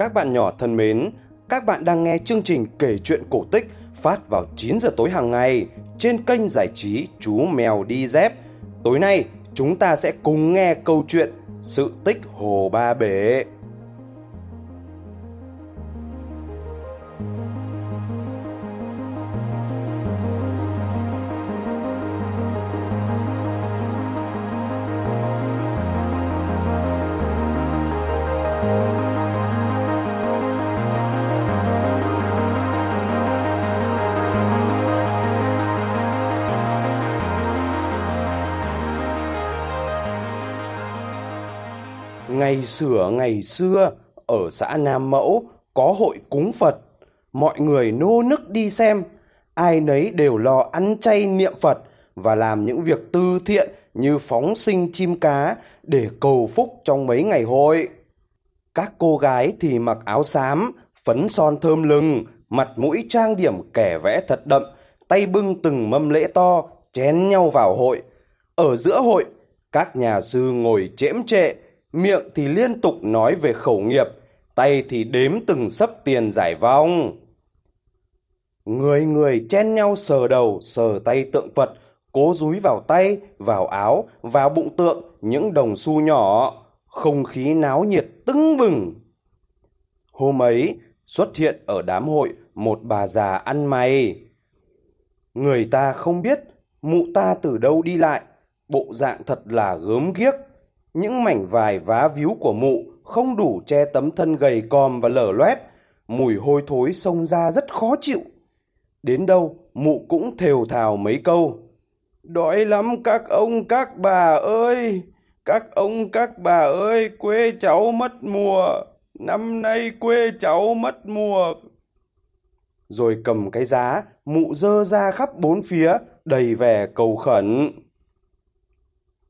Các bạn nhỏ thân mến, các bạn đang nghe chương trình kể chuyện cổ tích phát vào 9 giờ tối hàng ngày trên kênh giải trí Chú Mèo Đi Dép. Tối nay, chúng ta sẽ cùng nghe câu chuyện Sự tích Hồ Ba Bể. Ngày sửa ngày xưa, ở xã Nam Mẫu có hội cúng Phật. Mọi người nô nức đi xem, ai nấy đều lo ăn chay niệm Phật và làm những việc tư thiện như phóng sinh chim cá để cầu phúc trong mấy ngày hội. Các cô gái thì mặc áo xám, phấn son thơm lừng, mặt mũi trang điểm kẻ vẽ thật đậm, tay bưng từng mâm lễ to, chén nhau vào hội. Ở giữa hội, các nhà sư ngồi chễm trệ, miệng thì liên tục nói về khẩu nghiệp, tay thì đếm từng sấp tiền giải vong. Người người chen nhau sờ đầu, sờ tay tượng Phật, cố dúi vào tay, vào áo, vào bụng tượng những đồng xu nhỏ, không khí náo nhiệt tưng bừng. Hôm ấy, xuất hiện ở đám hội một bà già ăn mày. Người ta không biết mụ ta từ đâu đi lại, bộ dạng thật là gớm ghiếc, những mảnh vải vá víu của mụ không đủ che tấm thân gầy còm và lở loét, mùi hôi thối xông ra rất khó chịu. Đến đâu, mụ cũng thều thào mấy câu. Đói lắm các ông các bà ơi! Các ông các bà ơi, quê cháu mất mùa! Năm nay quê cháu mất mùa! Rồi cầm cái giá, mụ dơ ra khắp bốn phía, đầy vẻ cầu khẩn.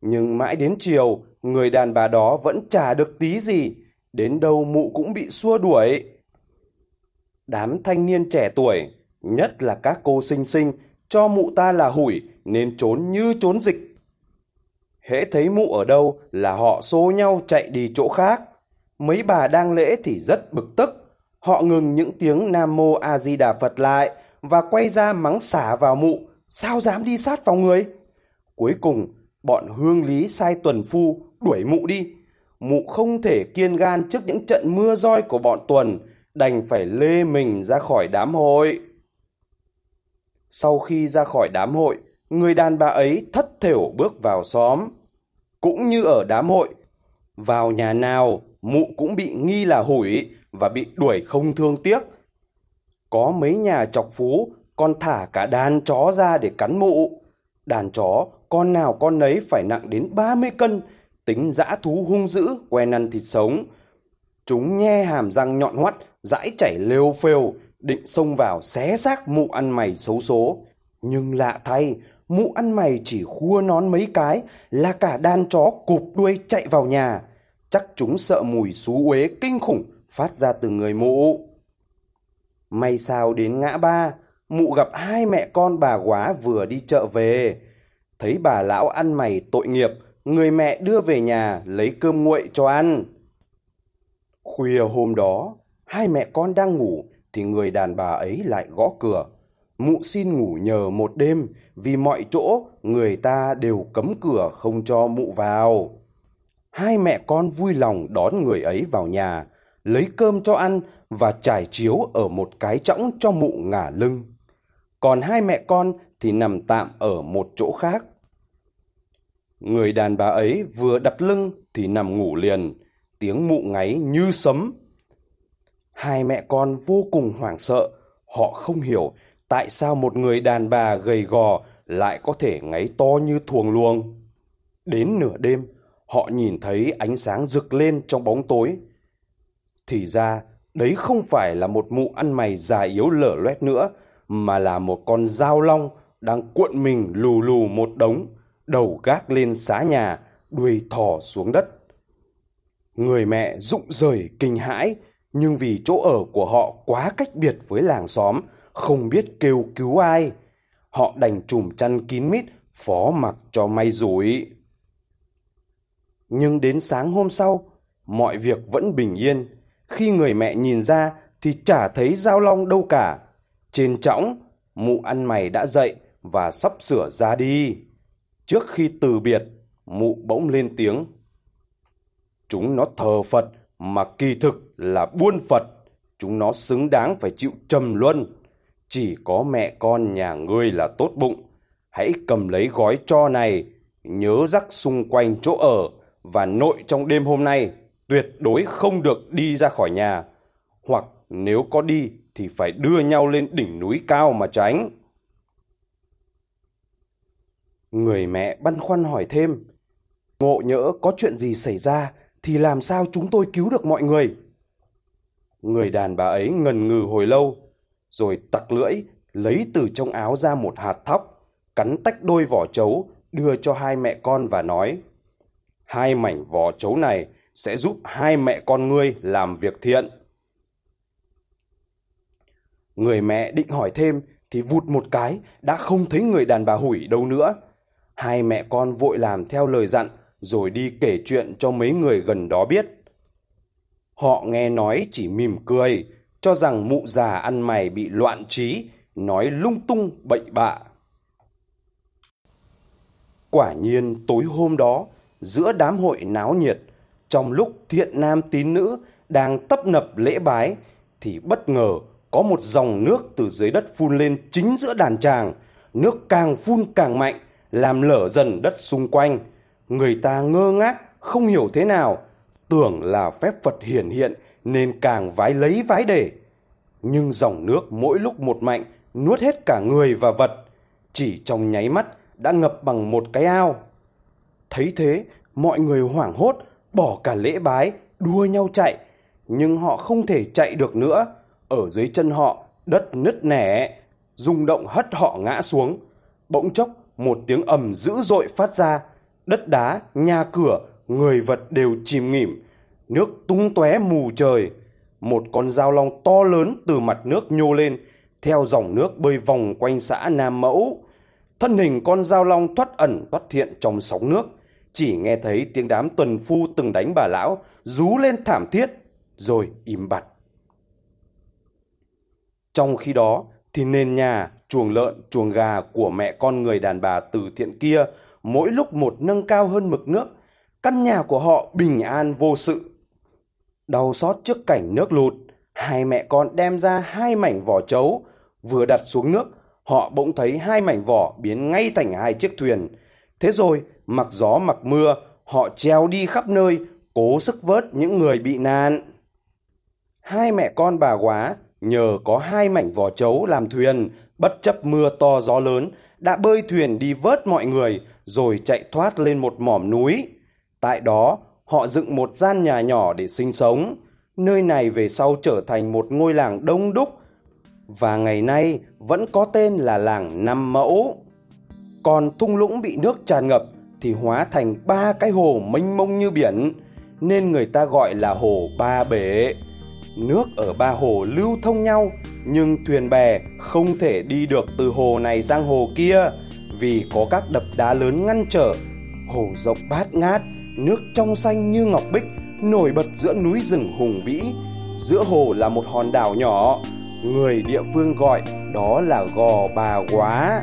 Nhưng mãi đến chiều, người đàn bà đó vẫn chả được tí gì, đến đâu mụ cũng bị xua đuổi. Đám thanh niên trẻ tuổi, nhất là các cô sinh sinh, cho mụ ta là hủi nên trốn như trốn dịch. Hễ thấy mụ ở đâu là họ xô nhau chạy đi chỗ khác. Mấy bà đang lễ thì rất bực tức. Họ ngừng những tiếng Nam Mô A Di Đà Phật lại và quay ra mắng xả vào mụ. Sao dám đi sát vào người? Cuối cùng, bọn hương lý sai tuần phu đuổi mụ đi. Mụ không thể kiên gan trước những trận mưa roi của bọn tuần, đành phải lê mình ra khỏi đám hội. Sau khi ra khỏi đám hội, người đàn bà ấy thất thểu bước vào xóm. Cũng như ở đám hội, vào nhà nào mụ cũng bị nghi là hủi và bị đuổi không thương tiếc. Có mấy nhà chọc phú còn thả cả đàn chó ra để cắn mụ. Đàn chó con nào con nấy phải nặng đến 30 cân, tính dã thú hung dữ, quen ăn thịt sống. Chúng nhe hàm răng nhọn hoắt, dãi chảy lêu phêu, định xông vào xé xác mụ ăn mày xấu số. Nhưng lạ thay, mụ ăn mày chỉ khua nón mấy cái là cả đàn chó cụp đuôi chạy vào nhà. Chắc chúng sợ mùi xú uế kinh khủng phát ra từ người mụ. May sao đến ngã ba, mụ gặp hai mẹ con bà quá vừa đi chợ về. Thấy bà lão ăn mày tội nghiệp, người mẹ đưa về nhà lấy cơm nguội cho ăn. Khuya hôm đó, hai mẹ con đang ngủ thì người đàn bà ấy lại gõ cửa. Mụ xin ngủ nhờ một đêm vì mọi chỗ người ta đều cấm cửa không cho mụ vào. Hai mẹ con vui lòng đón người ấy vào nhà, lấy cơm cho ăn và trải chiếu ở một cái chõng cho mụ ngả lưng. Còn hai mẹ con thì nằm tạm ở một chỗ khác. Người đàn bà ấy vừa đặt lưng thì nằm ngủ liền, tiếng mụ ngáy như sấm. Hai mẹ con vô cùng hoảng sợ, họ không hiểu tại sao một người đàn bà gầy gò lại có thể ngáy to như thuồng luồng. Đến nửa đêm, họ nhìn thấy ánh sáng rực lên trong bóng tối. Thì ra, đấy không phải là một mụ ăn mày già yếu lở loét nữa, mà là một con dao long đang cuộn mình lù lù một đống, đầu gác lên xá nhà, đuôi thò xuống đất. Người mẹ rụng rời kinh hãi, nhưng vì chỗ ở của họ quá cách biệt với làng xóm, không biết kêu cứu ai. Họ đành trùm chăn kín mít, phó mặc cho may rủi. Nhưng đến sáng hôm sau, mọi việc vẫn bình yên. khi người mẹ nhìn ra thì chả thấy Giao Long đâu cả. Trên trõng, mụ ăn mày đã dậy và sắp sửa ra đi. Trước khi từ biệt, mụ bỗng lên tiếng. Chúng nó thờ Phật mà kỳ thực là buôn Phật. Chúng nó xứng đáng phải chịu trầm luân. Chỉ có mẹ con nhà ngươi là tốt bụng. Hãy cầm lấy gói cho này, nhớ rắc xung quanh chỗ ở và nội trong đêm hôm nay tuyệt đối không được đi ra khỏi nhà. Hoặc nếu có đi thì phải đưa nhau lên đỉnh núi cao mà tránh. Người mẹ băn khoăn hỏi thêm, ngộ nhỡ có chuyện gì xảy ra thì làm sao chúng tôi cứu được mọi người? Người đàn bà ấy ngần ngừ hồi lâu, rồi tặc lưỡi lấy từ trong áo ra một hạt thóc, cắn tách đôi vỏ trấu, đưa cho hai mẹ con và nói, hai mảnh vỏ trấu này sẽ giúp hai mẹ con ngươi làm việc thiện. Người mẹ định hỏi thêm thì vụt một cái đã không thấy người đàn bà hủi đâu nữa. Hai mẹ con vội làm theo lời dặn rồi đi kể chuyện cho mấy người gần đó biết. Họ nghe nói chỉ mỉm cười, cho rằng mụ già ăn mày bị loạn trí, nói lung tung bậy bạ. Quả nhiên tối hôm đó, giữa đám hội náo nhiệt, trong lúc thiện nam tín nữ đang tấp nập lễ bái, thì bất ngờ có một dòng nước từ dưới đất phun lên chính giữa đàn tràng, nước càng phun càng mạnh, làm lở dần đất xung quanh. Người ta ngơ ngác, không hiểu thế nào, tưởng là phép Phật hiển hiện nên càng vái lấy vái để. Nhưng dòng nước mỗi lúc một mạnh, nuốt hết cả người và vật, chỉ trong nháy mắt đã ngập bằng một cái ao. Thấy thế, mọi người hoảng hốt, bỏ cả lễ bái, đua nhau chạy, nhưng họ không thể chạy được nữa. Ở dưới chân họ, đất nứt nẻ, rung động hất họ ngã xuống. Bỗng chốc, một tiếng ầm dữ dội phát ra, đất đá, nhà cửa, người vật đều chìm nghỉm, nước tung tóe mù trời. Một con dao long to lớn từ mặt nước nhô lên, theo dòng nước bơi vòng quanh xã Nam Mẫu. Thân hình con dao long thoát ẩn thoát hiện trong sóng nước, chỉ nghe thấy tiếng đám tuần phu từng đánh bà lão rú lên thảm thiết, rồi im bặt. Trong khi đó thì nền nhà, chuồng lợn, chuồng gà của mẹ con người đàn bà từ thiện kia mỗi lúc một nâng cao hơn mực nước. Căn nhà của họ bình an vô sự. Đau xót trước cảnh nước lụt, hai mẹ con đem ra hai mảnh vỏ trấu, vừa đặt xuống nước, họ bỗng thấy hai mảnh vỏ biến ngay thành hai chiếc thuyền. Thế rồi, mặc gió mặc mưa, họ treo đi khắp nơi, cố sức vớt những người bị nạn. Hai mẹ con bà quá nhờ có hai mảnh vỏ trấu làm thuyền, bất chấp mưa to gió lớn, đã bơi thuyền đi vớt mọi người rồi chạy thoát lên một mỏm núi. Tại đó, họ dựng một gian nhà nhỏ để sinh sống. Nơi này về sau trở thành một ngôi làng đông đúc và ngày nay vẫn có tên là làng Năm Mẫu. Còn thung lũng bị nước tràn ngập thì hóa thành ba cái hồ mênh mông như biển, nên người ta gọi là hồ Ba Bể. Nước ở ba hồ lưu thông nhau, nhưng thuyền bè không thể đi được từ hồ này sang hồ kia vì có các đập đá lớn ngăn trở. Hồ rộng bát ngát, nước trong xanh như ngọc bích, nổi bật giữa núi rừng hùng vĩ. Giữa hồ là một hòn đảo nhỏ, người địa phương gọi đó là Gò Bà Quá.